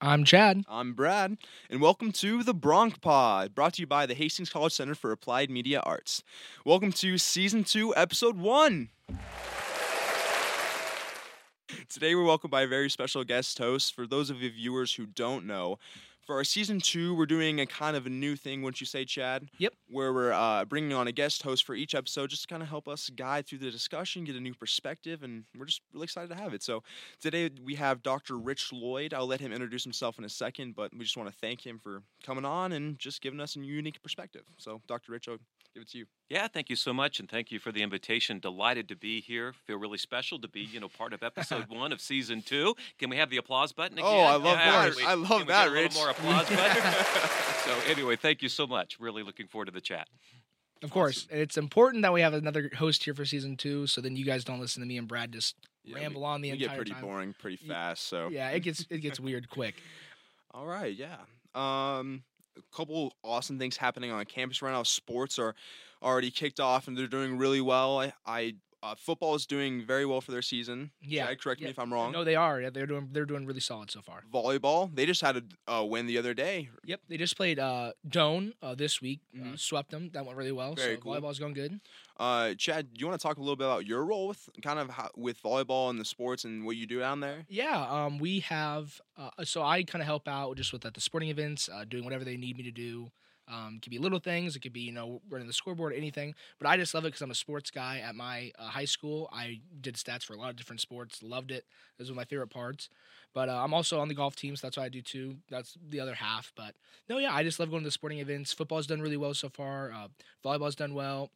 I'm Chadd. I'm Brad, and welcome to the Bronc Pod, brought to you by the Hastings College Center for Applied Media Arts. Welcome to Season 2, Episode 1. Today, we're welcomed by a very special guest host. For those of you viewers who don't know, for our season two, we're doing a kind of a new thing, wouldn't you say, Chadd? Yep. Where we're uh, bringing on a guest host for each episode just to kind of help us guide through the discussion, get a new perspective, and we're just really excited to have it. So today we have Dr. Rich Lloyd. I'll let him introduce himself in a second, but we just want to thank him for coming on and just giving us a unique perspective. So, Dr. Rich, I'll give it to you. Yeah, thank you so much, and thank you for the invitation. Delighted to be here. Feel really special to be, you know, part of episode one of season two. Can we have the applause button again? Oh, I love yeah, that. we- I love can we that, get a little Rich. more applause button. so anyway, thank you so much. Really looking forward to the chat. Of course, it's important that we have another host here for season two, so then you guys don't listen to me and Brad just Yeah, ramble we, on the we entire get pretty time. boring pretty fast, so. Yeah, it gets it gets weird quick. All right, yeah. Um, a couple awesome things happening on campus right now. Sports are already kicked off and they're doing really well. I, I uh, football is doing very well for their season. Yeah, Chadd, correct yeah. me if I'm wrong. No, they are. Yeah, they're doing they're doing really solid so far. Volleyball, they just had a uh, win the other day. Yep, they just played uh, Doane uh, this week. Uh, Mhm. swept them. That went really well. Very so cool. volleyball's going good. Uh, Chadd, do you want to talk a little bit about your role with kind of how, with volleyball and the sports and what you do down there? Yeah, um, we have. Uh, so I kind of help out just with the sporting events, uh, doing whatever they need me to do. Um, it could be little things. It could be you know running the scoreboard, anything. But I just love it because I'm a sports guy. At my uh, high school, I did stats for a lot of different sports. Loved it. Those were my favorite parts. But uh, I'm also on the golf team, so that's what I do too. That's the other half. But no, yeah, I just love going to the sporting events. Football's done really well so far. Uh, volleyball's done well.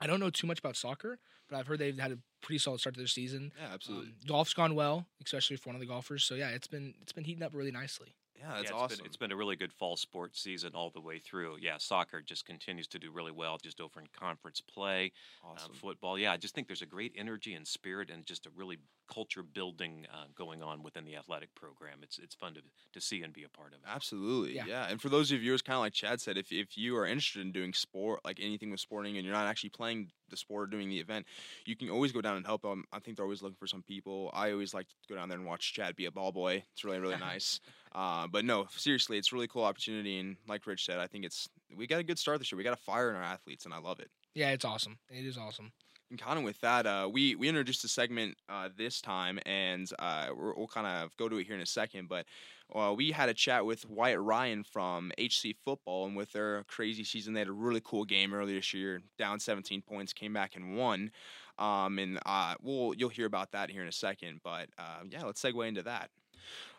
I don't know too much about soccer, but I've heard they've had a pretty solid start to their season. Yeah, absolutely. Um, golf's gone well, especially for one of the golfers. So yeah, it's been it's been heating up really nicely. Yeah, that's yeah, it's awesome. Been, it's been a really good fall sports season all the way through. Yeah, soccer just continues to do really well, just over in conference play. Uh, awesome. football, yeah, I just think there's a great energy and spirit, and just a really culture building uh, going on within the athletic program. It's it's fun to to see and be a part of. Absolutely, Yeah. yeah. And for those of you it's kind of like Chadd said, if if you are interested in doing sport, like anything with sporting, and you're not actually playing the sport or doing the event, you can always go down and help them. I think they're always looking for some people. I always like to go down there and watch Chadd be a ball boy. It's really really nice. Uh, but no, seriously, it's a really cool opportunity. And like Rich said, I think it's we got a good start this year. We got a fire in our athletes, and I love it. Yeah, it's awesome. It is awesome. And kind of with that, uh, we we introduced a segment uh, this time, and uh, we're, we'll kind of go to it here in a second. But uh, we had a chat with Wyatt Ryan from HC Football, and with their crazy season, they had a really cool game earlier this year, down 17 points, came back and won. Um, and uh, we'll you'll hear about that here in a second. But uh, yeah, let's segue into that.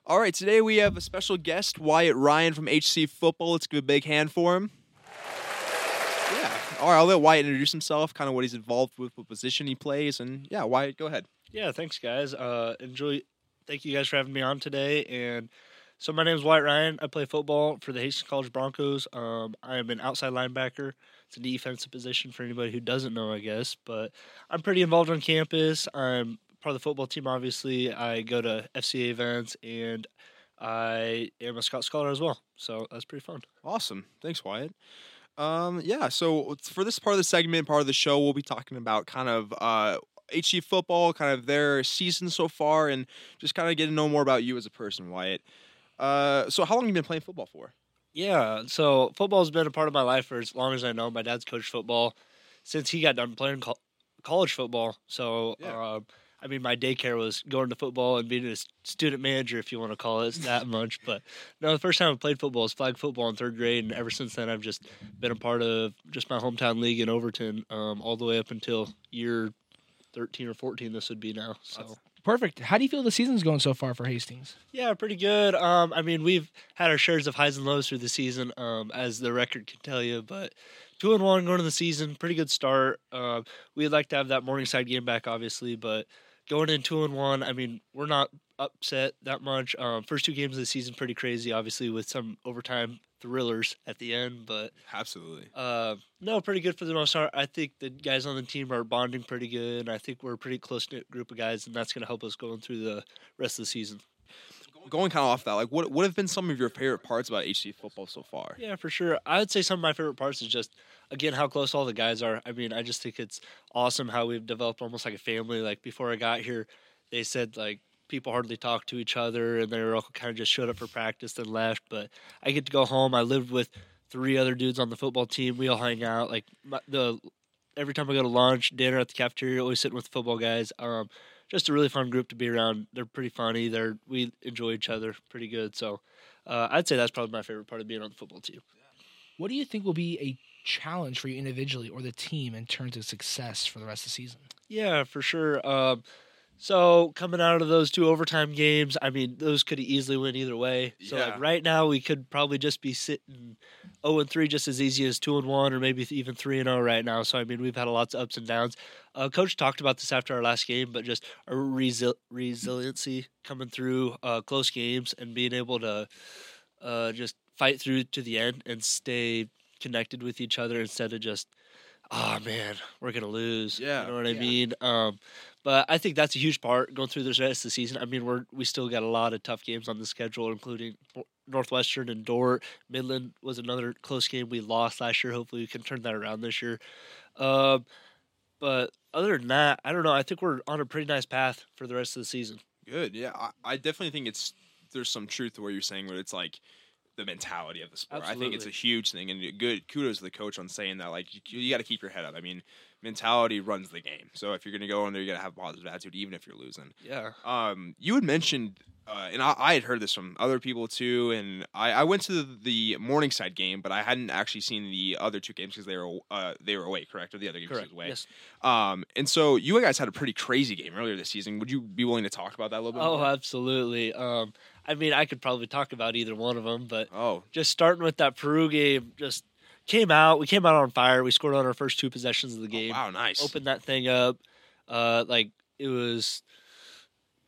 All right, today we have a special guest, Wyatt Ryan from HC Football. Let's give a big hand for him. All right, I'll let Wyatt introduce himself, kind of what he's involved with, what position he plays, and yeah, Wyatt, go ahead. Yeah, thanks, guys. Uh, enjoy. Thank you guys for having me on today. And so my name is Wyatt Ryan. I play football for the Hastings College Broncos. Um, I am an outside linebacker. It's a defensive position for anybody who doesn't know, I guess. But I'm pretty involved on campus. I'm part of the football team. Obviously, I go to FCA events and I am a Scout Scholar as well. So that's pretty fun. Awesome. Thanks, Wyatt. Um, yeah, so for this part of the segment, part of the show, we'll be talking about kind of uh, HC football, kind of their season so far, and just kind of getting to know more about you as a person, Wyatt. Uh, so, how long have you been playing football for? Yeah, so football's been a part of my life for as long as I know. My dad's coached football since he got done playing col- college football. So, Yeah. um, I mean, my daycare was going to football and being a student manager, if you want to call it that much. But no, the first time I played football was flag football in third grade, and ever since then, I've just been a part of just my hometown league in Overton, um, all the way up until year thirteen or fourteen. This would be now. So. That's- Perfect. How do you feel the season's going so far for Hastings? Yeah, pretty good. Um, I mean, we've had our shares of highs and lows through the season, um, as the record can tell you. But two and one going to the season, pretty good start. Uh, we'd like to have that Morningside game back, obviously, but going in two and one, I mean, we're not upset that much. Um, first two games of the season, pretty crazy, obviously, with some overtime thrillers at the end. But Absolutely. uh, no, pretty good for the most part. I think the guys on the team are bonding pretty good. I think we're a pretty close knit group of guys, and that's going to help us going through the rest of the season. Going kind of off that, like, what what have been some of your favorite parts about HC football so far? Yeah, for sure. I would say some of my favorite parts is just again how close all the guys are. I mean, I just think it's awesome how we've developed almost like a family. Like before I got here, they said like people hardly talk to each other, and they were all kind of just showed up for practice and left. But I get to go home. I lived with three other dudes on the football team. We all hang out. Like my, the every time I go to lunch, dinner at the cafeteria, always sitting with the football guys. Um, just a really fun group to be around. They're pretty funny. They're we enjoy each other pretty good. So uh, I'd say that's probably my favorite part of being on the football team. What do you think will be a challenge for you individually or the team in terms of success for the rest of the season? Yeah, for sure. Um, so coming out of those two overtime games, I mean, those could easily win either way. So Yeah. like right now, we could probably just be sitting zero and three, just as easy as two and one, or maybe even three and zero right now. So I mean, we've had a lots of ups and downs. Uh, Coach talked about this after our last game, but just our resi- resiliency coming through uh, close games and being able to uh, just fight through to the end and stay connected with each other instead of just, oh man, we're gonna lose. Yeah. you know what I mean. Um, but I think that's a huge part going through the rest of the season. I mean, we're we still got a lot of tough games on the schedule, including Northwestern and Dordt. Midland was another close game we lost last year. Hopefully, we can turn that around this year. Um, but other than that, I don't know. I think we're on a pretty nice path for the rest of the season. Good. Yeah, I, I definitely think it's there's some truth to what you're saying, where it's like the mentality of the sport. I think it's a huge thing, and good kudos to the coach on saying that. Like you, you got to keep your head up. I mean, mentality runs the game. So if you're gonna go in there, you got to have a positive attitude, even if you're losing. Yeah. Um, you had mentioned, uh, and I, I had heard this from other people too, and I, I went to the, the Morningside game, but I hadn't actually seen the other two games because they were uh, they were away, correct? Or the other games was away. Yes. Um, and so you guys had a pretty crazy game earlier this season. Would you be willing to talk about that a little bit? Oh, more? absolutely. Um, I mean, I could probably talk about either one of them, but oh, just starting with that Peru game, just came out. We came out on fire. We scored on our first two possessions of the oh, game. wow, nice. Opened that thing up. Uh, like it was.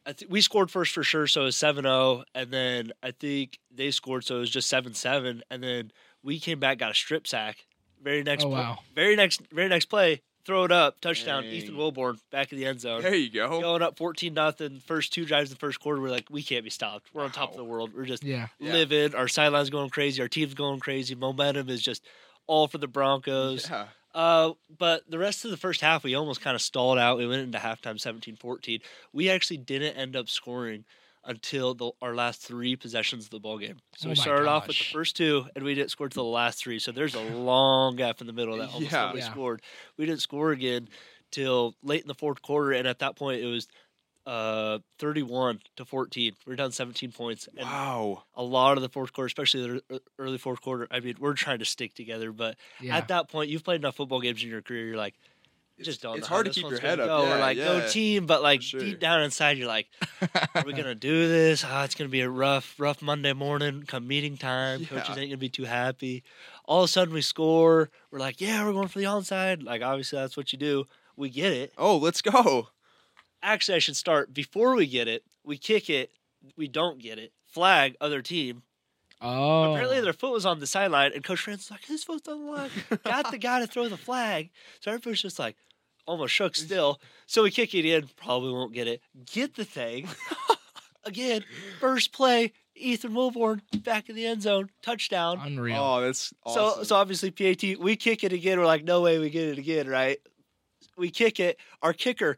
I think we scored first for sure, so it was 7-0, and then I think they scored, so it was just seven seven, and then we came back, got a strip sack. Very next, Oh, pl- wow. very next, very next play, throw it up, touchdown. Dang. Ethan Wilborn back in the end zone There you go. going up 14 nothing. First two drives in the first quarter, we're like, we can't be stopped. We're on top of the world. We're just Yeah. Yeah. Our sidelines going crazy. Our team's going crazy. Momentum is just all for the Broncos. Yeah. Uh, but the rest of the first half, we almost kind of stalled out. We went into halftime 17 14. We actually didn't end up scoring until the, our last three possessions of the ball game. So Oh we my started off with the first two, and we didn't score to the last three. So there's a long gap in the middle that almost Yeah. nobody Yeah. scored. We didn't score again till late in the fourth quarter, and at that point it was uh 31 to 14. We are down 17 points, and Wow. a lot of the fourth quarter, especially the early fourth quarter. I mean, we're trying to stick together, but Yeah. at that point, you've played enough football games in your career. You're like, It's, just don't. it's hard to keep your head up. Go. Yeah, We're like, yeah. no team, but like sure. deep down inside, you're like, are we gonna do this? Ah, it's gonna be a rough, rough Monday morning. Come meeting time, coaches ain't gonna be too happy. All of a sudden, we score. We're like, yeah, we're going for the onside. Like, obviously, that's what you do. We get it. Oh, let's go. Actually, I should start before we get it. We kick it. We don't get it. Flag other team. Oh. Apparently, their foot was on the sideline, and Coach Francis was like, his foot's on the line. Got the guy to throw the flag. So everybody's just like, almost shook still. So we kick it in. Probably won't get it. Get the thing. Again, first play, Ethan Wilborn back in the end zone, touchdown. Unreal. Oh, that's awesome. So, so obviously PAT, we kick it again. We're like, no way, we get it again, right? We kick it. Our kicker,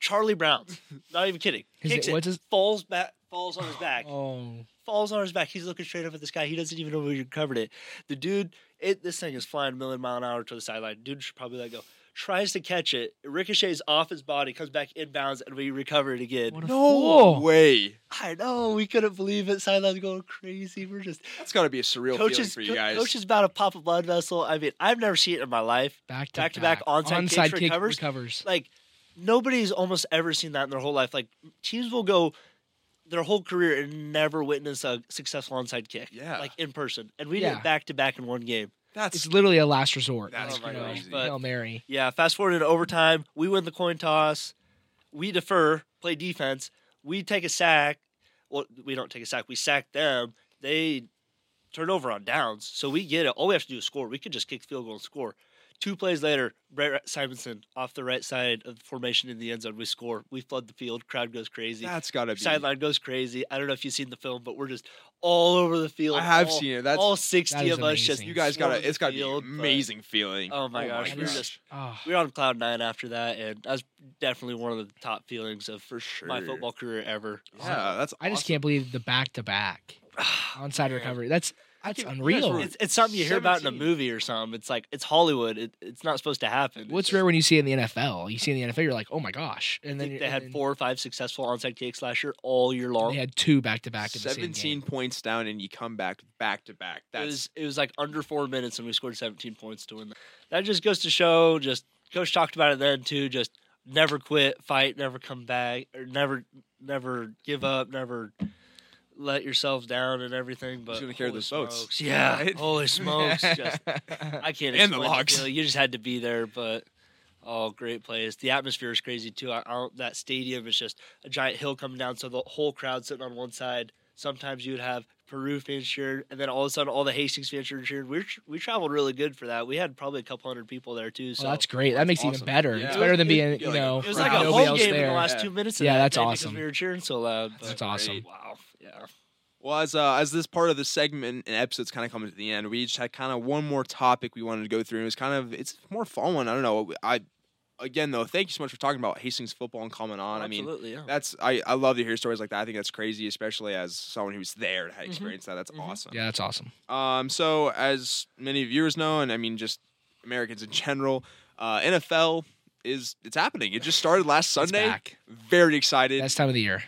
Charlie Brown, not even kidding, kicks it, what's his- falls back, falls on his back Oh. Falls on his back. He's looking straight up at the sky. He doesn't even know we recovered it. The dude, it, this thing is flying a million mile an hour to the sideline. Dude should probably let go. Tries to catch it. It ricochets off his body, comes back inbounds, and we recover it again. What a no fool. way. I know. We couldn't believe it. Sideline's going crazy. We're just That's got to be a surreal coaches. feeling for you guys. Coach is about to pop a blood vessel. I mean, I've never seen it in my life. Back to Back to back onside kicks Onside kick recovers? recovers. Like nobody's almost ever seen that in their whole life. Like teams will go their whole career and never witness a successful onside kick. Yeah. Like in person. And we did Yeah. it back to back in one game. That's It's literally a last resort. That's like, you know, crazy. But- Hail Mary. Yeah, fast forward into overtime. We win the coin toss. We defer, play defense. We take a sack. Well, we don't take a sack. We sack them. They turn over on downs. So we get it. All we have to do is score. We could just kick the field goal and score. Two plays later, Brett Simonson off the right side of the formation in the end zone. We score. We flood the field. Crowd goes crazy. That's gotta be. Sideline goes crazy. I don't know if you've seen the film, but we're just all over the field. I have all, seen it. That's all sixty That is of us just. you guys gotta. It's gotta be an field, but- amazing feeling. Oh my oh gosh, my we were just Oh, we ah. were on cloud nine after that, and that was definitely one of the top feelings of for sure. my football career ever. Yeah, that's. I just can't believe the back to back onside Yeah. recovery. That's I that's can- unreal. It's, it's something you hear about in a movie or something. It's like it's Hollywood. It, it's not supposed to happen. What's just- rare when you see it in the NFL? You see it in the NFL, you're like, oh my gosh! I And then think they and had then four or five successful onside kicks last year all year long. They had two back to back in the same Seventeen game. points down, and you come back back to back. It That's was it was like under four minutes, and we scored 17 points to win. That, that just goes to show. Just coach talked about it then too. Just never quit, fight, never come back, or never never give up, never let yourselves down and everything. But gonna carry holy those boats, Yeah, right? holy smokes! Just I can't And the logs. feeling. You just had to be there, but. Oh, great place. The atmosphere is crazy too. I, I that stadium is just a giant hill coming down, so the whole crowd sitting on one side. Sometimes you would have Peru fans cheered, and then all of a sudden all the Hastings fans cheered. We we traveled really good for that. We had probably a couple hundred people there too. Oh, so Oh, that's great. That makes it awesome. even better. Yeah. It's better than being, you know, it was like a nobody home else game in the last Yeah. two minutes. Of Yeah, that that's awesome. We were cheering so loud. but- That's awesome. Wow. Yeah. Well, as uh, as this part of the segment and episode's kind of coming to the end, we just had kind of one more topic we wanted to go through. And it was kind of it's more fun one. I don't know. I again though, thank you so much for talking about Hastings football and coming on. I mean, Absolutely. Yeah. that's I, I love to hear stories like that. I think that's crazy, especially as someone who's there and had Mhm. experienced that. That's Mhm. awesome. Yeah, that's awesome. Um, so as many viewers know, and I mean just Americans in general, uh, NFL is it's happening. It just started last It's Sunday. back. Very excited. Best time of the year.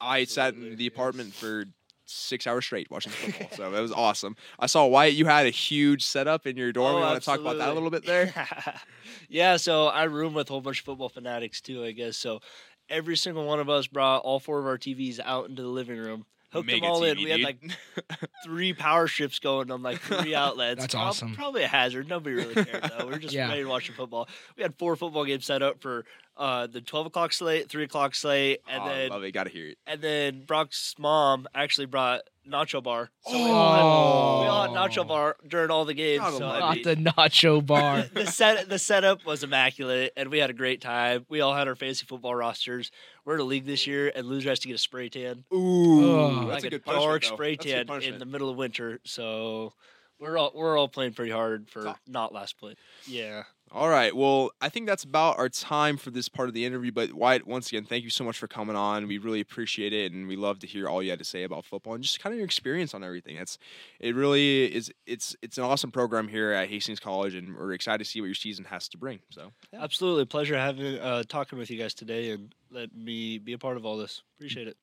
I sat in the apartment for six hours straight watching football. so that was awesome. I saw Wyatt. You had a huge setup in your dorm. Oh, we want to talk about that a little bit there. yeah, so I room with a whole bunch of football fanatics too, I guess. So every single one of us brought all four of our TVs out into the living room, hooked Mega them all in. TV, We had like three power strips going on like three outlets. That's Prob- awesome. Probably a hazard. Nobody really cared though. We are just Yeah. ready to watch football. We had four football games set up for uh, the twelve o'clock slate, three o'clock slate, and oh, I then love it. Got to hear it. and then Brock's mom actually brought nacho bar. So we, Oh. all had, we all had nacho bar during all the games. God So almighty. I mean, the nacho bar. the set the setup was immaculate, and we had a great time. We all had our fantasy football rosters. We're in a league this year, and loser has to get a spray tan, Ooh, Oh. that's like a good dark punishment, though. spray That's a good tan in the middle of winter. So we're all we're all playing pretty hard for Oh. not last place. Yeah, All right. Well, I think that's about our time for this part of the interview. But Wyatt, once again, thank you so much for coming on. We really appreciate it, and we love to hear all you had to say about football and just kind of your experience on everything. It's it really is. It's it's an awesome program here at Hastings College, and we're excited to see what your season has to bring. So Yeah. absolutely pleasure having uh, talking with you guys today, and let me be a part of all this. Appreciate it.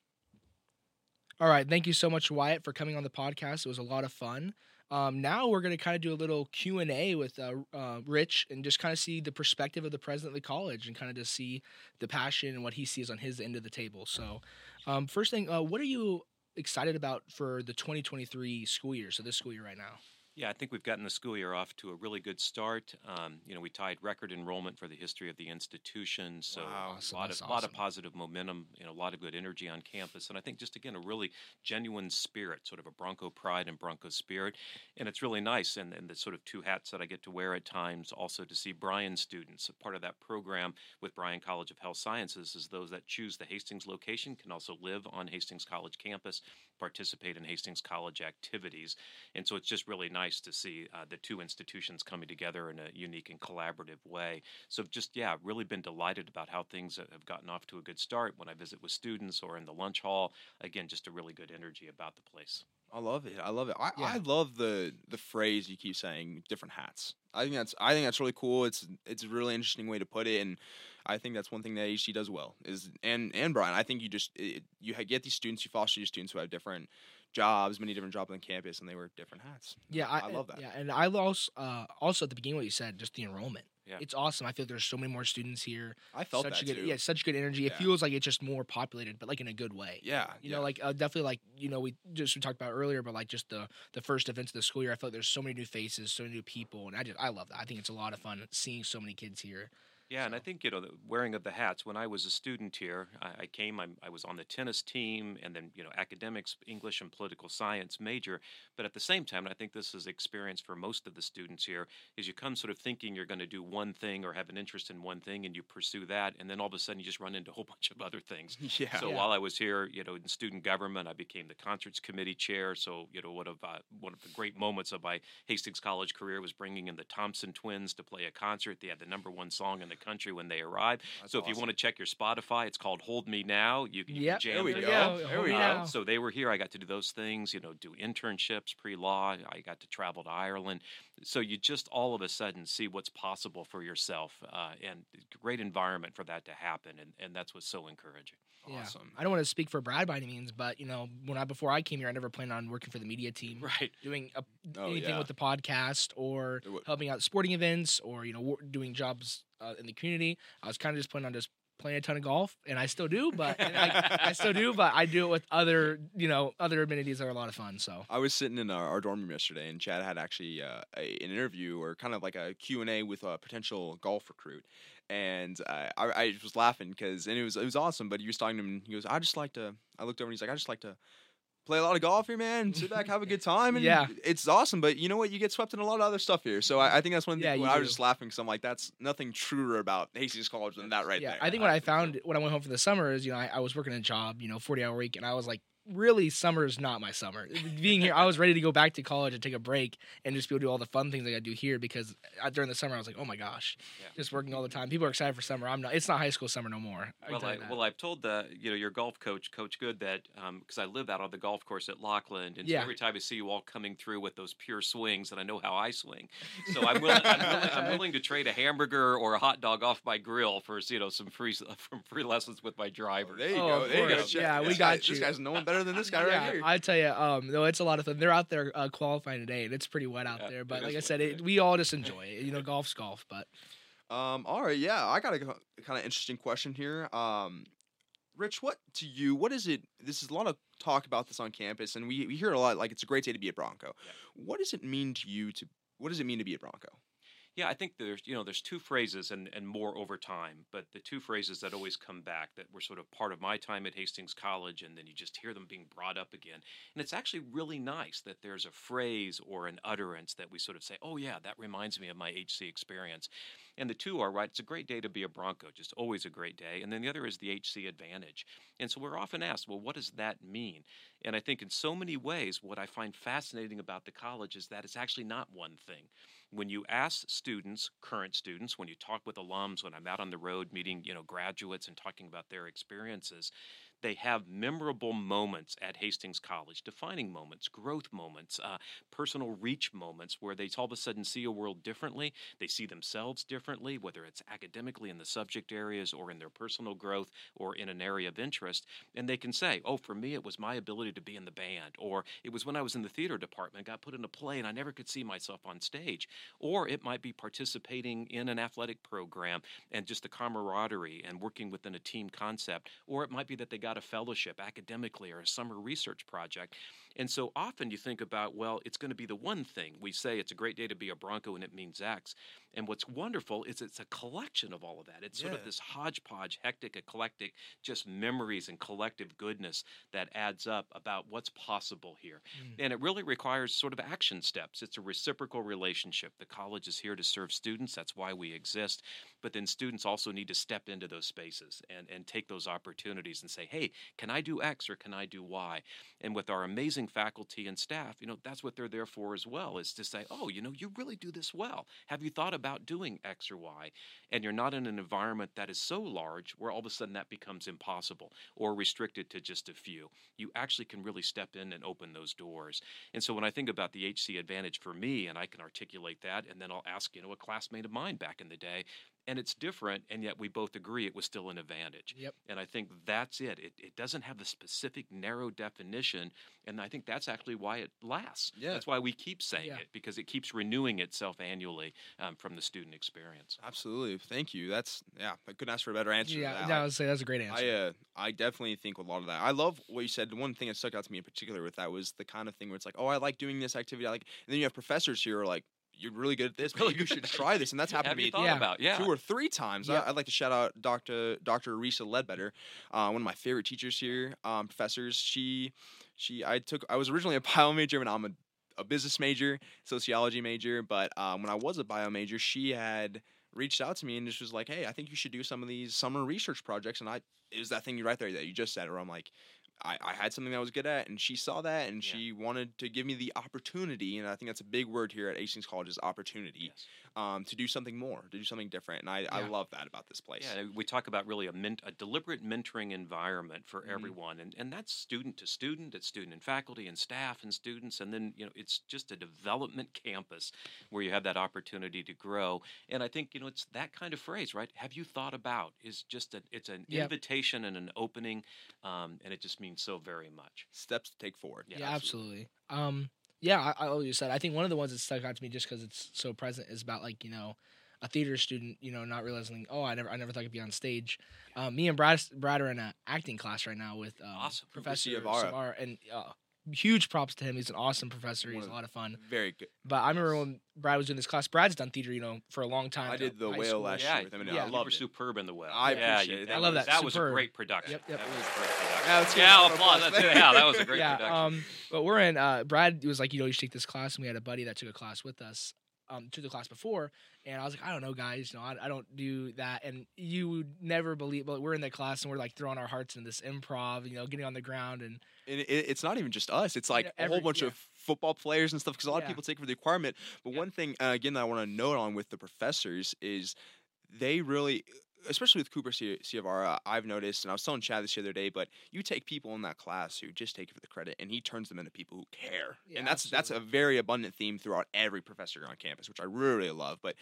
All right, thank you so much, Wyatt, for coming on the podcast. It was a lot of fun. Um, now we're going to kind of do a little Q and A with uh, uh, Rich and just kind of see the perspective of the president of the college and kind of just see the passion and what he sees on his end of the table. So, um, first thing, uh, what are you excited about for the 2023 school year? So this school year right now. Yeah, I think we've gotten the school year off to a really good start. Um, you know, we tied record enrollment for the history of the institution, so Wow, a lot of lot of positive momentum. You know, a lot of good energy on campus, and I think just again a really genuine spirit, sort of a Bronco pride and Bronco spirit, and it's really nice. And, and the sort of two hats that I get to wear at times, also to see Bryan students. A part of that program with Bryan College of Health Sciences is those that choose the Hastings location can also live on Hastings College campus, participate in Hastings College activities. And so it's just really nice to see uh, the two institutions coming together in a unique and collaborative way. So just yeah, really been delighted about how things have gotten off to a good start when I visit with students or in the lunch hall. Again, just a really good energy about the place. I love it. I love it. I, Yeah. I love the the phrase you keep saying, different hats. I think that's I think that's really cool. It's it's a really interesting way to put it, and I think that's one thing that HC does well. Is and and Bryan, I think you just it, you get these students, you foster these students who have different jobs, many different jobs on campus, and they wear different hats. Yeah, I love that. Yeah, and I also uh, also at the beginning what you said, just the enrollment. Yeah. It's awesome. I feel like there's so many more students here. I felt such that good, too. yeah, such good energy. It feels like it's just more populated, but like in a good way. yeah, You yeah. know, like uh, definitely like you know we just we talked about earlier, but like just the the first events of the school year, I felt there's so many new faces, so many new people, and I just I love that. I think it's a lot of fun seeing so many kids here. Yeah, and I think you know the wearing of the hats. When I was a student here, I, I came. I'm, I was on the tennis team, and then you know academics, English and political science major. But at the same time, and I think this is experience for most of the students here, is you come sort of thinking you're going to do one thing or have an interest in one thing, and you pursue that, and then all of a sudden you just run into a whole bunch of other things. yeah. So Yeah. while I was here, you know, in student government, I became the concerts committee chair. So you know, one of uh, one of the great moments of my Hastings College career was bringing in the Thompson Twins to play a concert. They had the number one song in the country when they arrive. That's so if you want to check your Spotify, it's called "Hold Me Now." You, you Yep. can jam There we to go. that. There we me go. So they were here. I got to do those things, you know, do internships pre-law. I got to travel to Ireland. So you just all of a sudden see what's possible for yourself, uh, and great environment for that to happen, and, and that's what's so encouraging. Yeah. I don't want to speak for Brad by any means, but you know, when I before I came here, I never planned on working for the media team, Right. doing a, Oh, anything yeah. with the podcast or helping out sporting events or you know wor- doing jobs uh, in the community. I was kind of just planning on just playing a ton of golf, and I still do, but I, I still do, but I do it with other you know other amenities that are a lot of fun. So I was sitting in our, our dorm room yesterday, and Chadd had actually uh, a, an interview or kind of like a Q and A with a potential golf recruit, and uh, I, I was laughing because and it was it was awesome. But he was talking to him, and he goes, "I just like to." I looked over, and he's like, "I just like to." Play a lot of golf here, man. Sit back, have a good time, and Yeah. it's awesome. But you know what? You get swept in a lot of other stuff here. So I, I think that's one Yeah, thing. I was just laughing because I'm like, that's nothing truer about Hastings College than that right yeah, there. I think what I found when I went home for the summer is you know I, I was working a job, you know, forty hour week, and I was like, really, summer is not my summer. Being here, I was ready to go back to college and take a break and just be able to do all the fun things I got to do here because uh, during the summer I was like, oh my gosh, Yeah. just working all the time. People are excited for summer. I'm not. It's not high school summer no more. I Well, I, well, I've told the you know your golf coach, Coach Good, that because I live out on the golf course at Lochland, and Yeah. so every time I see you all coming through with those pure swings, and I know how I swing, so I'm willing, I'm, willing, I'm willing to trade a hamburger or a hot dog off my grill for you know some free from free lessons with my driver. There you Oh, go. There you go. course. Chadd. Yeah, we got guy- you. This guy's no one better than this guy yeah, right here. I tell you, um, no, it's a lot of fun. They're out there uh, qualifying today, and it's pretty wet out Yeah, there. But like I said, it, we all just enjoy it. You know, golf's golf. But Um, all right, yeah, I got a kind of interesting question here. Um, Rich, what to you? What is it? This is a lot of talk about this on campus, and we, we hear it a lot. Like it's a great day to be a Bronco. What does it mean to you? To what does it mean to be a Bronco? Yeah, I think there's you know there's two phrases and, and more over time, but the two phrases that always come back that were sort of part of my time at Hastings College, and then you just hear them being brought up again. And it's actually really nice that there's a phrase or an utterance that we sort of say, oh yeah, that reminds me of my HC experience. And the two are right. It's a great day to be a Bronco, just always a great day. And then the other is the HC advantage. And so we're often asked, well, what does that mean? And I think in so many ways, what I find fascinating about the college is that it's actually not one thing when you ask students, current students, when you talk with alums, when I'm out on the road meeting, you know, graduates and talking about their experiences, they have memorable moments at Hastings College, defining moments, growth moments, uh, personal reach moments where they all of a sudden see a world differently. They see themselves differently, whether it's academically in the subject areas or in their personal growth or in an area of interest. And they can say, oh, for me, it was my ability to be in the band, or it was when I was in the theater department, got put in a play, and I never could see myself on stage. Or it might be participating in an athletic program and just the camaraderie and working within a team concept. Or it might be that they got a fellowship academically or a summer research project. And so often you think about, well, it's going to be the one thing. We say it's a great day to be a Bronco and it means X. And what's wonderful is it's a collection of all of that. It's sort of this hodgepodge, hectic, eclectic, just memories and collective goodness that adds up about what's possible here. Mm. And it really requires sort of action steps. It's a reciprocal relationship. The college is here to serve students, that's why we exist. But then students also need to step into those spaces and, and take those opportunities and say, hey, can I do X or can I do Y? And with our amazing faculty and staff, you know, that's what they're there for as well, is to say, oh, you know, you really do this well. Have you thought about doing X or Y? And you're not in an environment that is so large where all of a sudden that becomes impossible or restricted to just a few. You actually can really step in and open those doors. And so when I think about the HC advantage for me, and I can articulate that, and then I'll ask, you know, a classmate of mine back in the day, and it's different, and yet we both agree it was still an advantage. Yep. And I think that's it. It, it doesn't have the specific narrow definition, and I think that's actually why it lasts. Yeah. That's why we keep saying Yeah. it because it keeps renewing itself annually um, from the student experience. Absolutely, thank you. That's yeah. I couldn't ask for a better answer. yeah, to that. no, I would say that's a great answer. I uh, I definitely think a lot of that. I love what you said. The one thing that stuck out to me in particular with that was the kind of thing where it's like, oh, I like doing this activity. I like, and then you have professors here who are like, you're really good at this. Really Maybe you should try this." And that's happened Have to me Yeah. about? Yeah. two or three times. Yep. I, I'd like to shout out Dr. Dr. Risa Ledbetter, uh, one of my favorite teachers here, um, professors. She, she, I took. I was originally a bio major, and I'm a, a business major, sociology major. But um, when I was a bio major, she had reached out to me and just was like, "Hey, I think you should do some of these summer research projects." And I, it was that thing you right there that you just said, where I'm like. I, I had something that I was good at, and she saw that, and Yeah. she wanted to give me the opportunity. And I think that's a big word here at Hastings College is opportunity Yes. Um, to do something more, to do something different. And I, I love that about this place. Yeah, we talk about really a, men- a deliberate mentoring environment for Mhm. everyone, and, and that's student to student, it's student and faculty and staff and students, and then you know it's just a development campus where you have that opportunity to grow. And I think you know it's that kind of phrase, right? Have you thought about? Is just a, it's an Yep. invitation and an opening, um, and it just means so very much. Steps to take forward. Yeah, Yeah, absolutely. Um, yeah, I, I always said I think one of the ones that stuck out to me just because it's so present is about like you know a theater student, you know, not realizing oh I never I never thought I'd be on stage. Um, me and Brad Brad are in an acting class right now with um, Awesome. Professor. Savara, and uh, huge props to him. He's an awesome professor. He's a lot of fun. Very good. But I remember when Brad was doing this class. Brad's done theater, you know, for a long time. I did the whale school. last Yeah, year with him, and yeah. I you loved were it. superb in the well. I yeah, appreciate you- it. I love that. That was a great production. Yep, yep. That was a great production. Yeah, let's Yeah, a I'll round of applaud applause. that too. Yeah, that was a great yeah, production. um, but we're in. Uh, Brad was like, you know, you should take this class, and we had a buddy that took a class with us. Um, took the class before, and I was like, I don't know, guys, you know, I, I don't do that, and you would never believe. But we're in the class, and we're like throwing our hearts in this improv, you know, getting on the ground, and And it, it's not even just us. It's like Yeah, a every- whole bunch yeah. of football players and stuff because a lot Yeah. of people take it for the requirement. But Yeah. one thing, uh, again, that I want to note on with the professors is they really, especially with Cooper Ci- Ciavara, I've noticed, and I was telling Chadd this the other day, but you take people in that class who just take it for the credit, and he turns them into people who care. Yeah, and that's that's a very abundant theme throughout every professor on campus, which I really, really love. But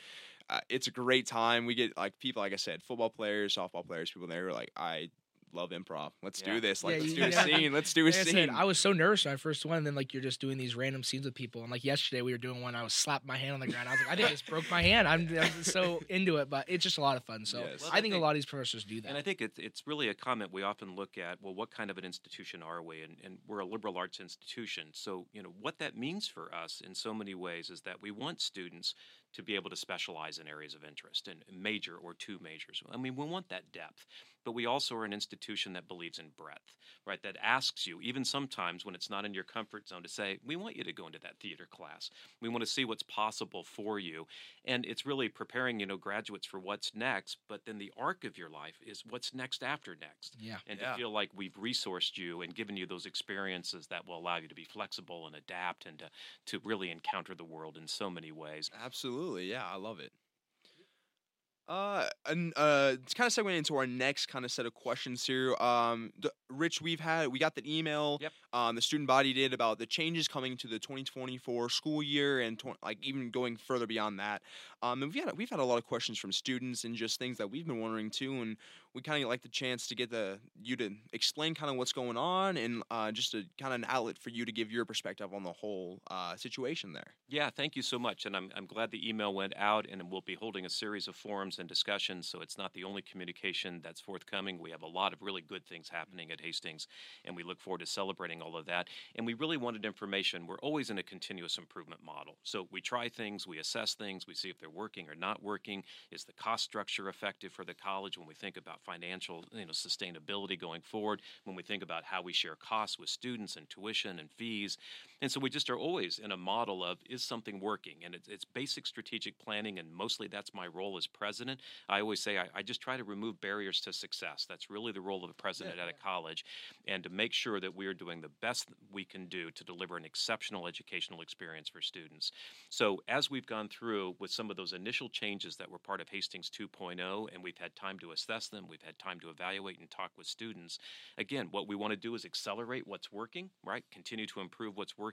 uh, it's a great time. We get like people, like I said, football players, softball players, people there who are like, I love improv. Let's Yeah. do this. Like, Yeah, let's you- do a scene. Let's do a like I scene. said, I was so nervous when I first went, and then like you're just doing these random scenes with people, and like yesterday we were doing one, I was slapping my hand on the ground. I was like, I think I just broke my hand. I'm, I'm so into it, but it's just a lot of fun. So Yes. Well, I I think a lot of these professors do that. And I think it's, it's really a comment we often look at. Well, what kind of an institution are we? And, and we're a liberal arts institution. So, you know, what that means for us in so many ways is that we want students to be able to specialize in areas of interest in major or two majors. I mean, we want that depth, but we also are an institution that believes in breadth, right? That asks you, even sometimes when it's not in your comfort zone, to say, we want you to go into that theater class. We want to see what's possible for you. And it's really preparing, you know, graduates for what's next, but then the arc of your life is what's next after next. yeah. And Yeah. to feel like we've resourced you and given you those experiences that will allow you to be flexible and adapt and to, to really encounter the world in so many ways. Absolutely, yeah, I love it. Uh, and uh, it's kind of segueing into our next kind of set of questions here. Um, the, Rich, we've had we got the email. Yep. Um, the student body did about the changes coming to the 2024 school year and tw- like even going further beyond that. Um, and we've had we've had a lot of questions from students and just things that we've been wondering too. And we kind of like the chance to get the you to explain kind of what's going on and uh, just a kind of an outlet for you to give your perspective on the whole uh, situation there. Yeah, thank you so much. And I'm, I'm glad the email went out, and we'll be holding a series of forums and discussions. So it's not the only communication that's forthcoming. We have a lot of really good things happening at Hastings, and we look forward to celebrating all of that. And we really wanted information. We're always in a continuous improvement model. So we try things, we assess things, we see if they're working or not working. Is the cost structure effective for the college when we think about financial you know, sustainability going forward, when we think about how we share costs with students and tuition and fees? And so we just are always in a model of is something working? And it's, it's basic strategic planning, and mostly that's my role as president. I always say I, I just try to remove barriers to success. That's really the role of a president at a college, and to make sure that we are doing the best we can do to deliver an exceptional educational experience for students. So as we've gone through with some of those initial changes that were part of Hastings 2.0, and we've had time to assess them, we've had time to evaluate and talk with students. Again, what we want to do is accelerate what's working, right? Continue to improve what's working,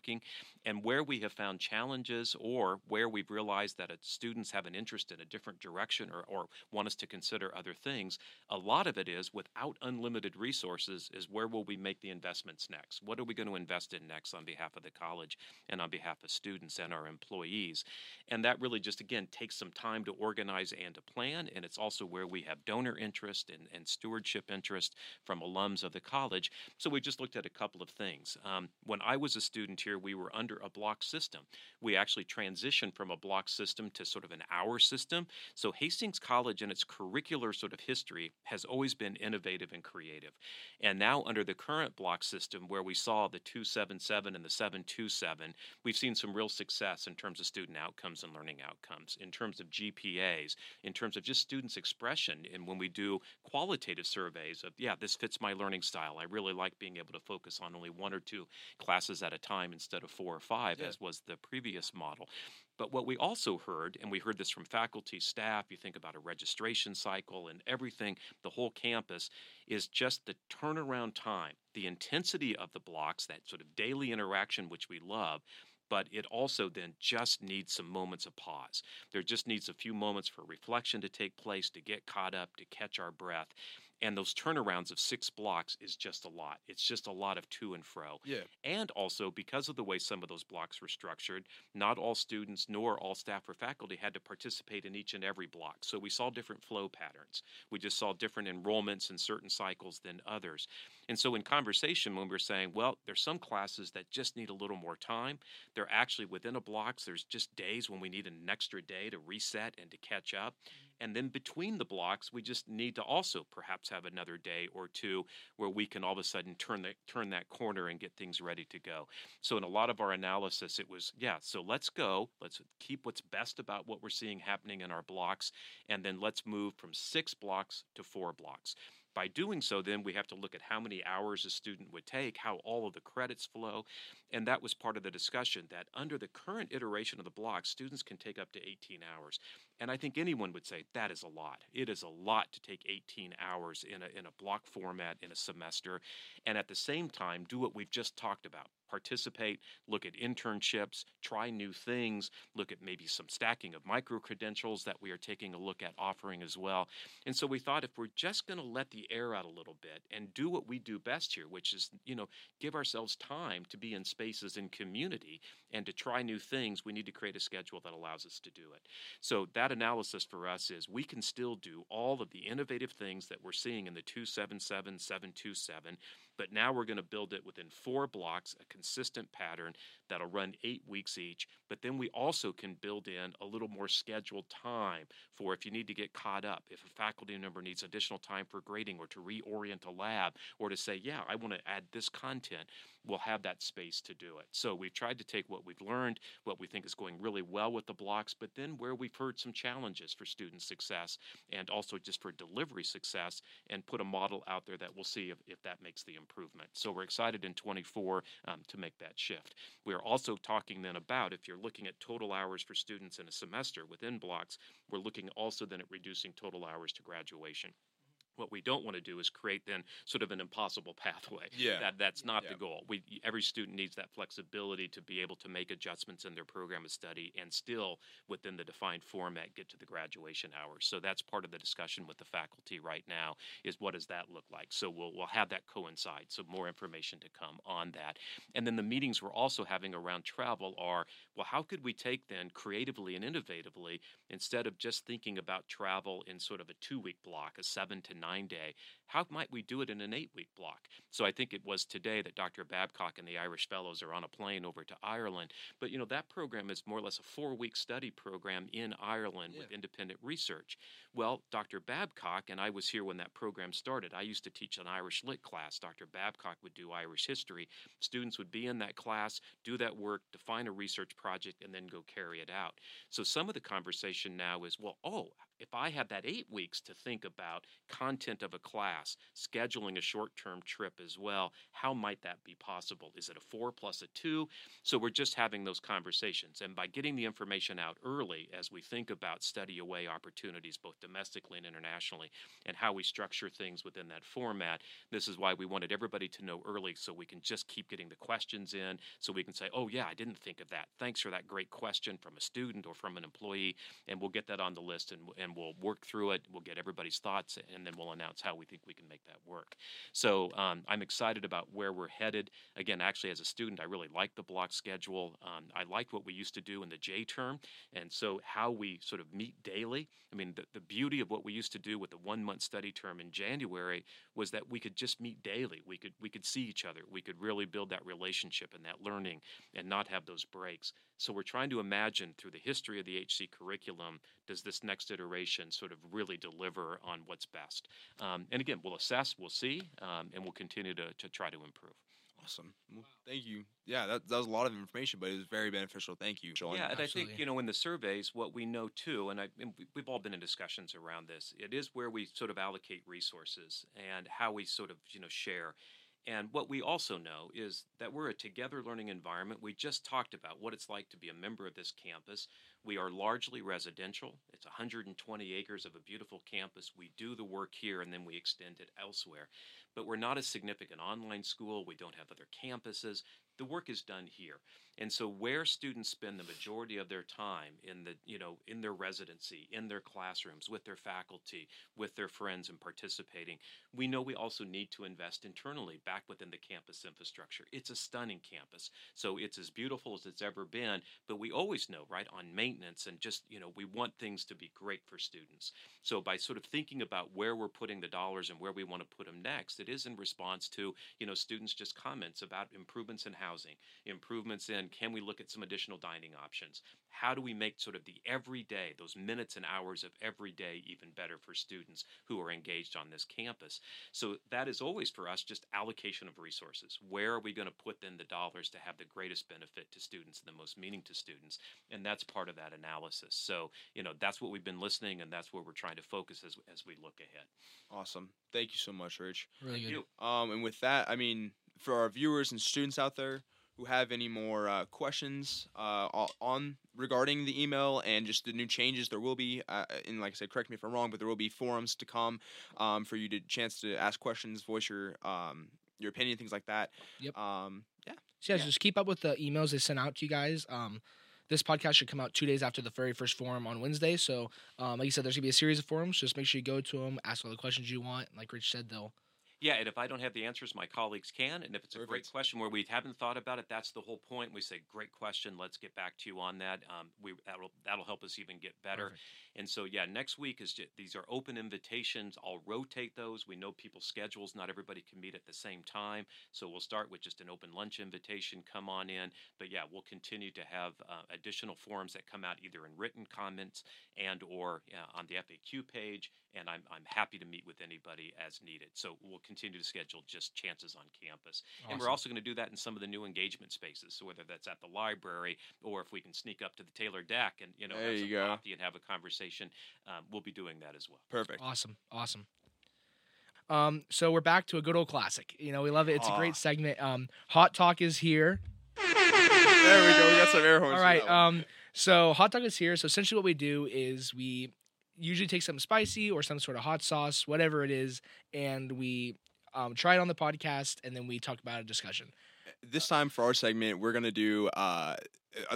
and where we have found challenges or where we've realized that students have an interest in a different direction or or, or want us to consider other things. A lot of it is without unlimited resources, is where will we make the investments next? What are we going to invest in next on behalf of the college and on behalf of students and our employees? And that really just, again, takes some time to organize and to plan. And it's also where we have donor interest and, and stewardship interest from alums of the college. So we just looked at a couple of things. Um, when I was a student here, we were under a block system. We actually transitioned from a block system to sort of an hour system. So Hastings College and its curricular sort of history has always been innovative and creative. And now under the current block system where we saw the 277 and the 727, we've seen some real success in terms of student outcomes and learning outcomes, in terms of GPAs, in terms of just students' expression. And when we do qualitative surveys of, yeah, this fits my learning style. I really like being able to focus on only one or two classes at a time instead of four or five, yeah. as was the previous model. But what we also heard, and we heard this from faculty, staff, you think about a registration cycle and everything, the whole campus, is just the turnaround time, the intensity of the blocks, that sort of daily interaction, which we love but it also then just needs some moments of pause. There just needs a few moments for reflection to take place, to get caught up, to catch our breath and those turnarounds of six blocks is just a lot. It's just a lot of to and fro. Yeah. And also because of the way some of those blocks were structured, not all students nor all staff or faculty had to participate in each and every block. So we saw different flow patterns. We just saw different enrollments in certain cycles than others. And so in conversation, when we we're saying, well, there's some classes that just need a little more time, they're actually within a blocks. There's just days when we need an extra day to reset and to catch up. Mm-hmm. And then between the blocks, we just need to also perhaps have another day or two where we can all of a sudden turn that turn that corner and get things ready to go. So in a lot of our analysis, it was yeah. So let's go. Let's keep what's best about what we're seeing happening in our blocks, and then let's move from six blocks to four blocks. By doing so, then we have to look at how many hours a student would take, how all of the credits flow. And that was part of the discussion that under the current iteration of the block, students can take up to 18 hours. And I think anyone would say that is a lot. It is a lot to take 18 hours in a, in a block format in a semester. And at the same time, do what we've just talked about participate, look at internships, try new things, look at maybe some stacking of micro credentials that we are taking a look at offering as well. And so we thought if we're just going to let the air out a little bit and do what we do best here, which is, you know, give ourselves time to be in spaces in community and to try new things, we need to create a schedule that allows us to do it. So that analysis for us is we can still do all of the innovative things that we're seeing in the 277, 727 but now we're going to build it within four blocks, a consistent pattern that'll run eight weeks each. But then we also can build in a little more scheduled time for if you need to get caught up, if a faculty member needs additional time for grading or to reorient a lab or to say, yeah, I want to add this content, we'll have that space to do it. So we've tried to take what we've learned, what we think is going really well with the blocks, but then where we've heard some challenges for student success and also just for delivery success and put a model out there that we'll see if, if that makes the improvement. So we're excited in 24 um, to make that shift. We're also talking then about if you're looking at total hours for students in a semester within blocks, we're looking also then at reducing total hours to graduation. What we don't want to do is create then sort of an impossible pathway. Yeah. That that's not yeah. the goal. We every student needs that flexibility to be able to make adjustments in their program of study and still within the defined format get to the graduation hours. So that's part of the discussion with the faculty right now is what does that look like? So we'll we'll have that coincide. So more information to come on that. And then the meetings we're also having around travel are well how could we take then creatively and innovatively instead of just thinking about travel in sort of a 2 week block, a 7 to nine day. How might we do it in an eight week block? So I think it was today that Dr. Babcock and the Irish Fellows are on a plane over to Ireland. But you know, that program is more or less a four week study program in Ireland yeah. with independent research. Well, Dr. Babcock, and I was here when that program started. I used to teach an Irish Lit class. Dr. Babcock would do Irish history. Students would be in that class, do that work, define a research project, and then go carry it out. So some of the conversation now is, well, oh, if I had that eight weeks to think about content of a class, class, scheduling a short term trip as well. How might that be possible? Is it a four plus a two? So we're just having those conversations. And by getting the information out early as we think about study away opportunities, both domestically and internationally, and how we structure things within that format, this is why we wanted everybody to know early so we can just keep getting the questions in so we can say, oh, yeah, I didn't think of that. Thanks for that great question from a student or from an employee. And we'll get that on the list and, and we'll work through it. We'll get everybody's thoughts and then we'll announce how we think we can make that work. So um, I'm excited about where we're headed. Again, actually, as a student, I really like the block schedule. Um, I liked what we used to do in the J term. And so how we sort of meet daily. I mean, the, the beauty of what we used to do with the one month study term in January was that we could just meet daily. We could we could see each other. We could really build that relationship and that learning and not have those breaks. So we're trying to imagine through the history of the HC curriculum, does this next iteration sort of really deliver on what's best? Um, and again, we'll assess, we'll see, um, and we'll continue to, to try to improve. Awesome. Well, thank you. Yeah, that, that was a lot of information, but it was very beneficial. Thank you, Sean. Yeah, and I think you know in the surveys, what we know too, and, I, and we've all been in discussions around this. It is where we sort of allocate resources and how we sort of you know share. And what we also know is that we're a together learning environment. We just talked about what it's like to be a member of this campus. We are largely residential. It's 120 acres of a beautiful campus. We do the work here and then we extend it elsewhere. But we're not a significant online school. We don't have other campuses. The work is done here. And so where students spend the majority of their time in the, you know, in their residency, in their classrooms, with their faculty, with their friends and participating, we know we also need to invest internally back within the campus infrastructure. It's a stunning campus. So it's as beautiful as it's ever been, but we always know, right, on maintenance and just, you know, we want things to be great for students. So by sort of thinking about where we're putting the dollars and where we want to put them next, it is in response to, you know, students just comments about improvements in housing, improvements in can we look at some additional dining options? How do we make sort of the everyday, those minutes and hours of every day even better for students who are engaged on this campus? So that is always for us just allocation of resources. Where are we going to put in the dollars to have the greatest benefit to students and the most meaning to students? And that's part of that analysis. So, you know, that's what we've been listening and that's where we're trying to focus as, as we look ahead. Awesome. Thank you so much, Rich. Really Thank good. you. Um, and with that, I mean, for our viewers and students out there who have any more uh, questions uh, on regarding the email and just the new changes, there will be, uh, and like I said, correct me if I'm wrong, but there will be forums to come um, for you to chance to ask questions, voice your um, your opinion, things like that. Yep. Um, yeah. So yeah, Yeah. just keep up with the emails they send out to you guys. Um, this podcast should come out two days after the very first forum on Wednesday. So, um, like you said, there's gonna be a series of forums. So Just make sure you go to them, ask all the questions you want. Like Rich said, they'll Yeah, and if I don't have the answers, my colleagues can. And if it's a great question where we haven't thought about it, that's the whole point. We say, "Great question. Let's get back to you on that." Um, we that'll that'll help us even get better. Perfect. And so, yeah, next week is just, these are open invitations. I'll rotate those. We know people's schedules; not everybody can meet at the same time. So we'll start with just an open lunch invitation. Come on in. But yeah, we'll continue to have uh, additional forums that come out either in written comments and or uh, on the FAQ page. And I'm I'm happy to meet with anybody as needed. So we'll continue to schedule just chances on campus. And we're also going to do that in some of the new engagement spaces. So whether that's at the library or if we can sneak up to the Taylor deck and you know There have you some go. coffee and have a conversation, um, we'll be doing that as well. Perfect. Awesome, awesome. Um, so we're back to a good old classic. You know, we love it. It's a great segment. Um, Hot Talk is here. There we go. We got some air horns. All for right. Um, so Hot Talk is here. So essentially, what we do is we usually take something spicy or some sort of hot sauce, whatever it is, and we um, try it on the podcast, and then we talk about a discussion. this time for our segment, we're gonna do uh,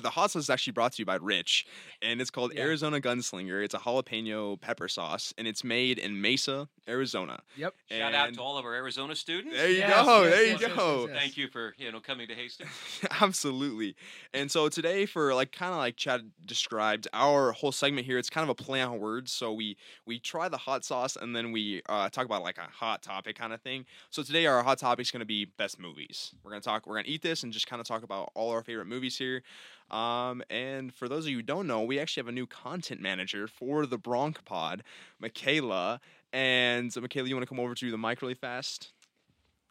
the hot sauce is actually brought to you by Rich, and it's called Yeah. Arizona Gunslinger. It's a jalapeno pepper sauce, and it's made in Mesa, Arizona. Yep. Shout out to all of our Arizona students. There you Yes, go. yes, there you yes, yes, go. yes, yes. Thank you for you know coming to Hastings. Absolutely. And so today, for like kind of like Chadd described, our whole segment here, it's kind of a play on words. So we we try the hot sauce, and then we uh, talk about like a hot topic kind of thing. So today, our hot topic is going to be best movies. We're gonna talk. We're gonna eat this and just kind of talk about all our favorite movies here. Um, and for those of you who don't know, we actually have a new content manager for the BroncPod, Michaela. And so, Michaela, you want to come over to the mic really fast?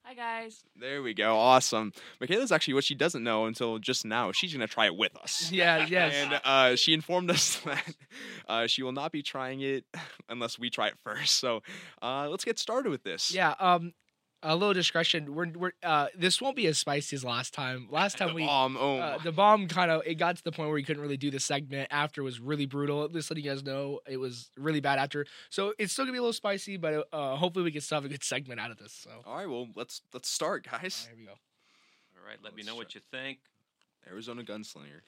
Hi guys. There we go. Awesome. Michaela's actually what she doesn't know until just now. She's gonna try it with us. Yeah, yes. And uh, she informed us that uh, she will not be trying it unless we try it first. So uh, let's get started with this. yeah. Um, a little discretion. We're we're uh, this won't be as spicy as last time. Last time The we. bomb. Oh, Uh, the bomb kind of it got to the point where we couldn't really do the segment after it was really brutal. Just letting you guys know it was really bad after. So it's still gonna be a little spicy, but uh, hopefully we can still have a good segment out of this. So all right. Well, let's let's start, guys. here we go. All right, let me Let's know what you think. Arizona Gunslinger.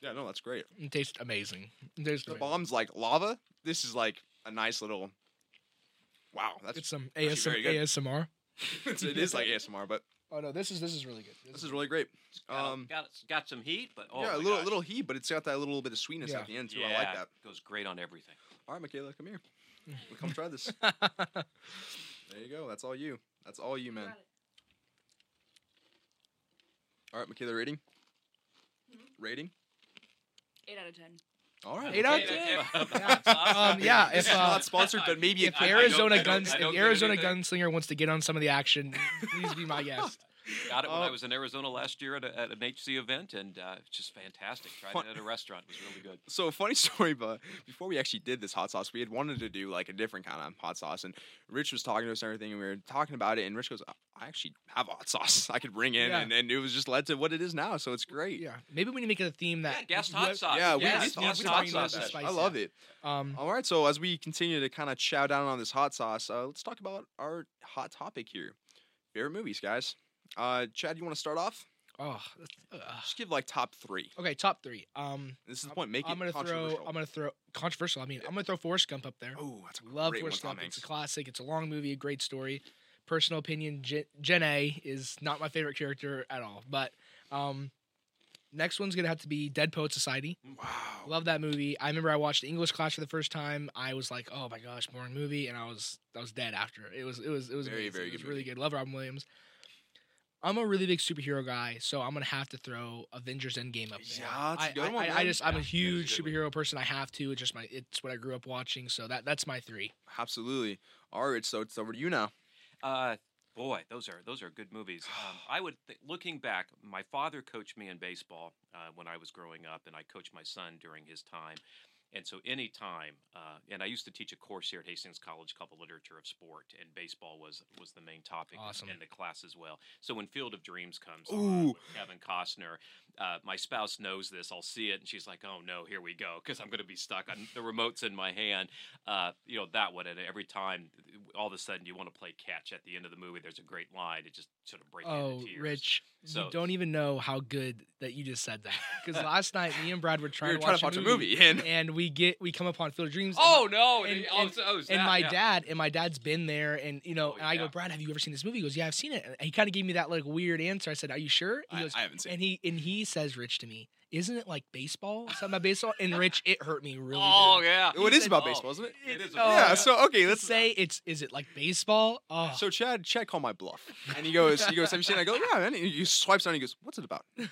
Yeah, no, that's great. It tastes amazing. It tastes The great. bomb's like lava. This is like a nice little. Wow, that's It's some actually ASM- very good. ASMR. it's, it is like ASMR, but Oh no, this is this is really good. this is really great. Got, Um, got, got some heat, but oh yeah, a little gosh. little heat, but it's got that little bit of sweetness Yeah. at the end too. Yeah, I like that. Goes great on everything. All right, Michaela, come here. Come try this. There you go. That's all you. That's all you, man. Got. All right, Michaela, rating. Rating. Eight out of ten. All right. Eight out okay. of Yeah. ten. Um, yeah, This if uh, not sponsored, but maybe if I- I don't- Arizona I don't- guns, I if don't the get Arizona anything. gunslinger wants to get on some of the action, please be my guest. Got it when I Oh. was in Arizona last year at, a, at an HC event, and uh, it's just fantastic. Tried Fun- it at a restaurant; it was really good. So funny story, but before we actually did this hot sauce, we had wanted to do like a different kind of hot sauce, and Rich was talking to us and everything, and we were talking about it, and Rich goes, "I actually have hot sauce I could bring in," Yeah. and, and it was just led to what it is now. So it's great. Yeah, maybe we need to make it a theme that Yeah, guest hot sauce. Yeah, we, Yes, we, yes, thought- yes, we we talked bring about those spice, I yeah. love it. Um, All right, so as we continue to kind of chow down on this hot sauce, uh, let's talk about our hot topic here. Favorite movies, guys. Uh, Chadd, you want to start off? oh, Just give like top three. okay, top three. Um, This is the point. Make I'm it gonna throw. controversial. I'm gonna throw controversial. I mean, I'm gonna throw Forrest Gump up there. Oh, that's a Love great one Forrest with Tom Gump. It's a classic. It's a long movie, a great story. Personal opinion: Jenny is not my favorite character at all. But um, next one's gonna have to be Dead Poet Society. Wow. Love that movie. I remember I watched the English class for the first time. I was like, "Oh my gosh, boring movie," and I was I was dead after. It was it was it was Very, amazing. very it was good really good. Love Robin Williams. I'm a really big superhero guy, so I'm gonna have to throw Avengers Endgame up there. Yeah, that's a I, good I, one, I, I man. just I'm a huge that's a good superhero person. I have to. It's just my it's what I grew up watching. So that that's my three. Absolutely. All right, so it's over to you now. Uh, boy, those are those are good movies. Um, I would, th- looking back, my father coached me in baseball uh, when I was growing up, and I coached my son during his time. And so, any time, uh, and I used to teach a course here at Hastings College called the Literature of Sport, and baseball was was the main topic Awesome. in the class as well. So when Field of Dreams comes Ooh. on with Kevin Costner, uh, my spouse knows this. I'll see it, and she's like, "Oh no, here we go," because I'm going to be stuck on the remote's in my hand. Uh, you know that one, and every time, all of a sudden, you want to play catch at the end of the movie. There's a great line. It just sort of breaks Oh, into tears. Rich, So- you don't even know how good that you just said that. Because last night, me and Brad were We trying, were to, trying watch to watch a a movie, movie, and and we get we come upon Field of Dreams. and Oh no! and- oh, and- so- oh, and my yeah. dad and my dad's been there and you know Oh, and i go brad have you ever seen this movie he goes yeah i've seen it and he kind of gave me that like weird answer i said are you sure he I, goes I haven't seen. and he and he says rich to me isn't it like baseball something about baseball and rich it hurt me really Oh good. yeah. Well, it is said- about Oh. baseball, isn't it? It is. Oh, yeah. yeah. So okay, let's let's say it's is it like baseball oh So Chadd, Chadd called my bluff, and he goes, he goes, have you seen? it? I go, yeah. And he, he swipes on. He goes, what's it about? Yeah.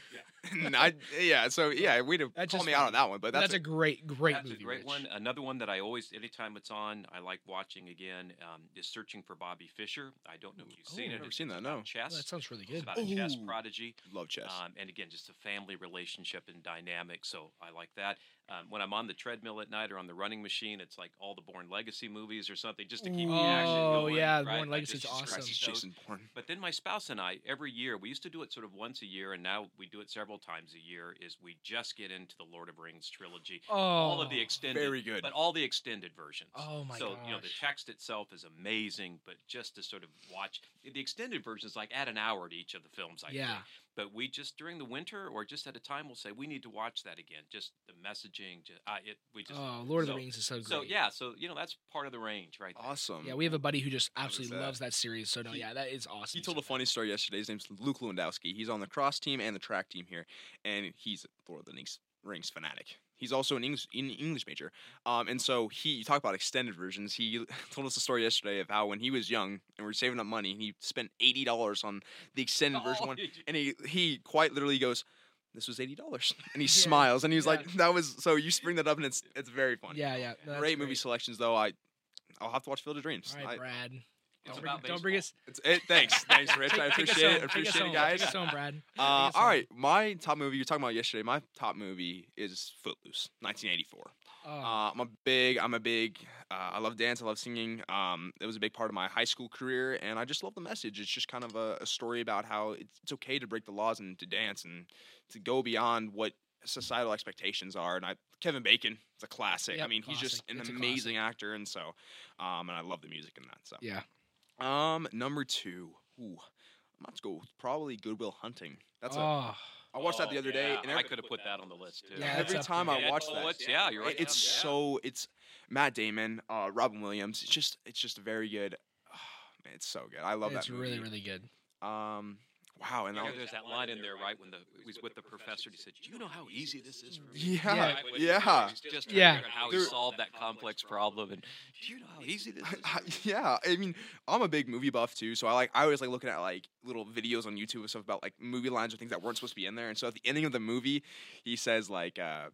and I, yeah. So yeah, way to That's call just me out on that one, but that's, that's, a great great That's movie a great Rich. one. Another one that I always, anytime it's on, I like watching again. Um, is Searching for Bobby Fischer. I don't know if you've Oh, seen I've it. never It's seen that, no. Chess. Oh, that sounds really It's good about a chess prodigy. love chess. Um, and again, just a family relationship and dynamic. So I like that. Um, when I'm on the treadmill at night or on the running machine, it's like all the Bourne Legacy movies or something, just to keep the action going. Oh, yeah, right? Bourne I Legacy's just- awesome. Christ, he's Jason Bourne. But then my spouse and I, every year, we used to do it sort of once a year, and now we do it several times a year. Is we just get into the Lord of Rings trilogy, oh all of the extended, Very good. but all the extended versions. Oh my so you know the text itself is amazing, but just to sort of watch the extended versions, like add an hour to each of the films. I Yeah. think. But we just during the winter or just at a time, we'll say we need to watch that again. Just the messaging, just uh, it. We just oh lord of so- the rings is so great so yeah, so you know that's part of the range, right? there. Awesome. yeah we have a buddy who just absolutely that? loves that series so no He- yeah that is awesome He told so a funny story yesterday. His name's Luke Lewandowski. He's on the cross team and the track team here, and he's a Lord of the Rings, Rings fanatic. He's also an English an English major, um, and so he you talk about extended versions. He told us a story yesterday of how when he was young and we are saving up money, he spent eighty dollars on the extended version Oh, one, you- and he he quite literally goes. this was eighty dollars, and he Yeah, smiles, and he was yeah. like, "That was." So you bring that up, and it's it's very funny. Yeah, yeah. no, that's great movie selections, though. I I'll have to watch Field of Dreams. All right, I- Brad. It's Don't bring, about don't bring us. it's, it, thanks, thanks, Rich. I appreciate it. take us Appreciate it, guys. Take us home, Brad. Uh, us home. right, my top movie. You were talking about yesterday. My top movie is Footloose, 1984. Oh, Uh, I'm a big, I'm a big, uh, I love dance, I love singing. Um, it was a big part of my high school career, and I just love the message. It's just kind of a, a story about how it's, it's okay to break the laws and to dance and to go beyond what societal expectations are. And I, Kevin Bacon, it's a classic. I Yep, mean, he's just an It's amazing actor, and so, um, and I love the music in that. So, yeah. Um, number two, ooh, I'm about to go with probably Good Will Hunting. That's a, oh, I watched that the other day, Yeah, and I could have put that on the list too. Yeah, every up time there. I Yeah, watch oh, that, it's- yeah, you're right. it's yeah. so it's Matt Damon, uh, Robin Williams. It's just it's just very good. man, it's so good. I love it's that movie. It's really, really good. Um, wow, and Yeah, that there's that line in there, right, when the he was with the professor. He said, "Do you know how easy this is for me?" yeah, Yeah. Right, when he- yeah, he's just Yeah. to figure out how he There- solved that complex problem. And do you know how easy this is? I- for yeah. I mean, I'm a big movie buff too, so I like I always like looking at like little videos on YouTube and stuff about like movie lines or things that weren't supposed to be in there. And so at the ending of the movie, he says like. uh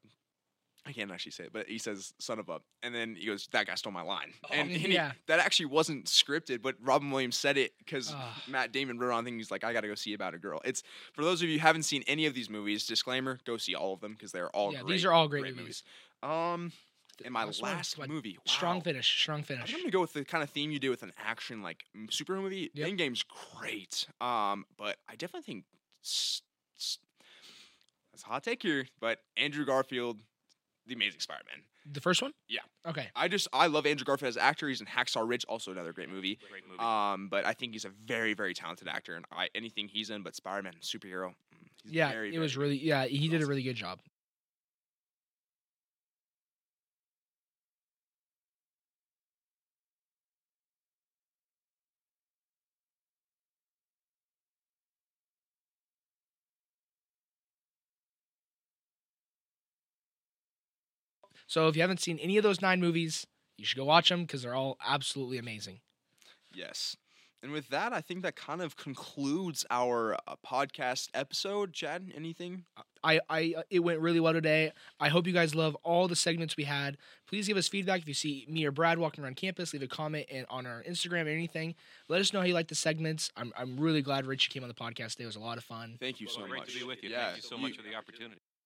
I can't actually say it, but he says "son of a," and then he goes, "That guy stole my line," and, and he- yeah. that actually wasn't scripted, but Robin Williams said it because. Matt Damon wrote on thing. He's like, "I got to go see about a girl." It's for those of you who haven't seen any of these movies. Disclaimer: Go see all of them because they're all great. Yeah, great, these are all great movies. Um, in my Last one, last what, movie, Strong finish. Strong finish. I'm gonna go with the kind of theme you do with an action like m- super movie. Yep. Endgame's great. Um, but I definitely think s- s- that's a hot take here. But Andrew Garfield, the Amazing Spider-Man. The first one? Yeah. Okay. I just I love Andrew Garfield as an actor. He's in Hacksaw Ridge, also another great movie. Great movie. Um, but I think he's a very very talented actor, and I, anything he's in, but Spider-Man superhero. mm, He's Yeah, very, it was really. Yeah, he did a really good job. So if you haven't seen any of those nine movies, you should go watch them because they're all absolutely amazing. Yes. And with that, I think that kind of concludes our uh, podcast episode. Chadd, anything? I, I, uh, it went really well today. I hope you guys love all the segments we had. Please give us feedback if you see me or Brad walking around campus. Leave a comment in, on our Instagram or anything. Let us know how you like the segments. I'm, I'm really glad Richie came on the podcast today. It was a lot of fun. Thank you so Well, great much. to be with you. Yeah, Thank you so much for the opportunity.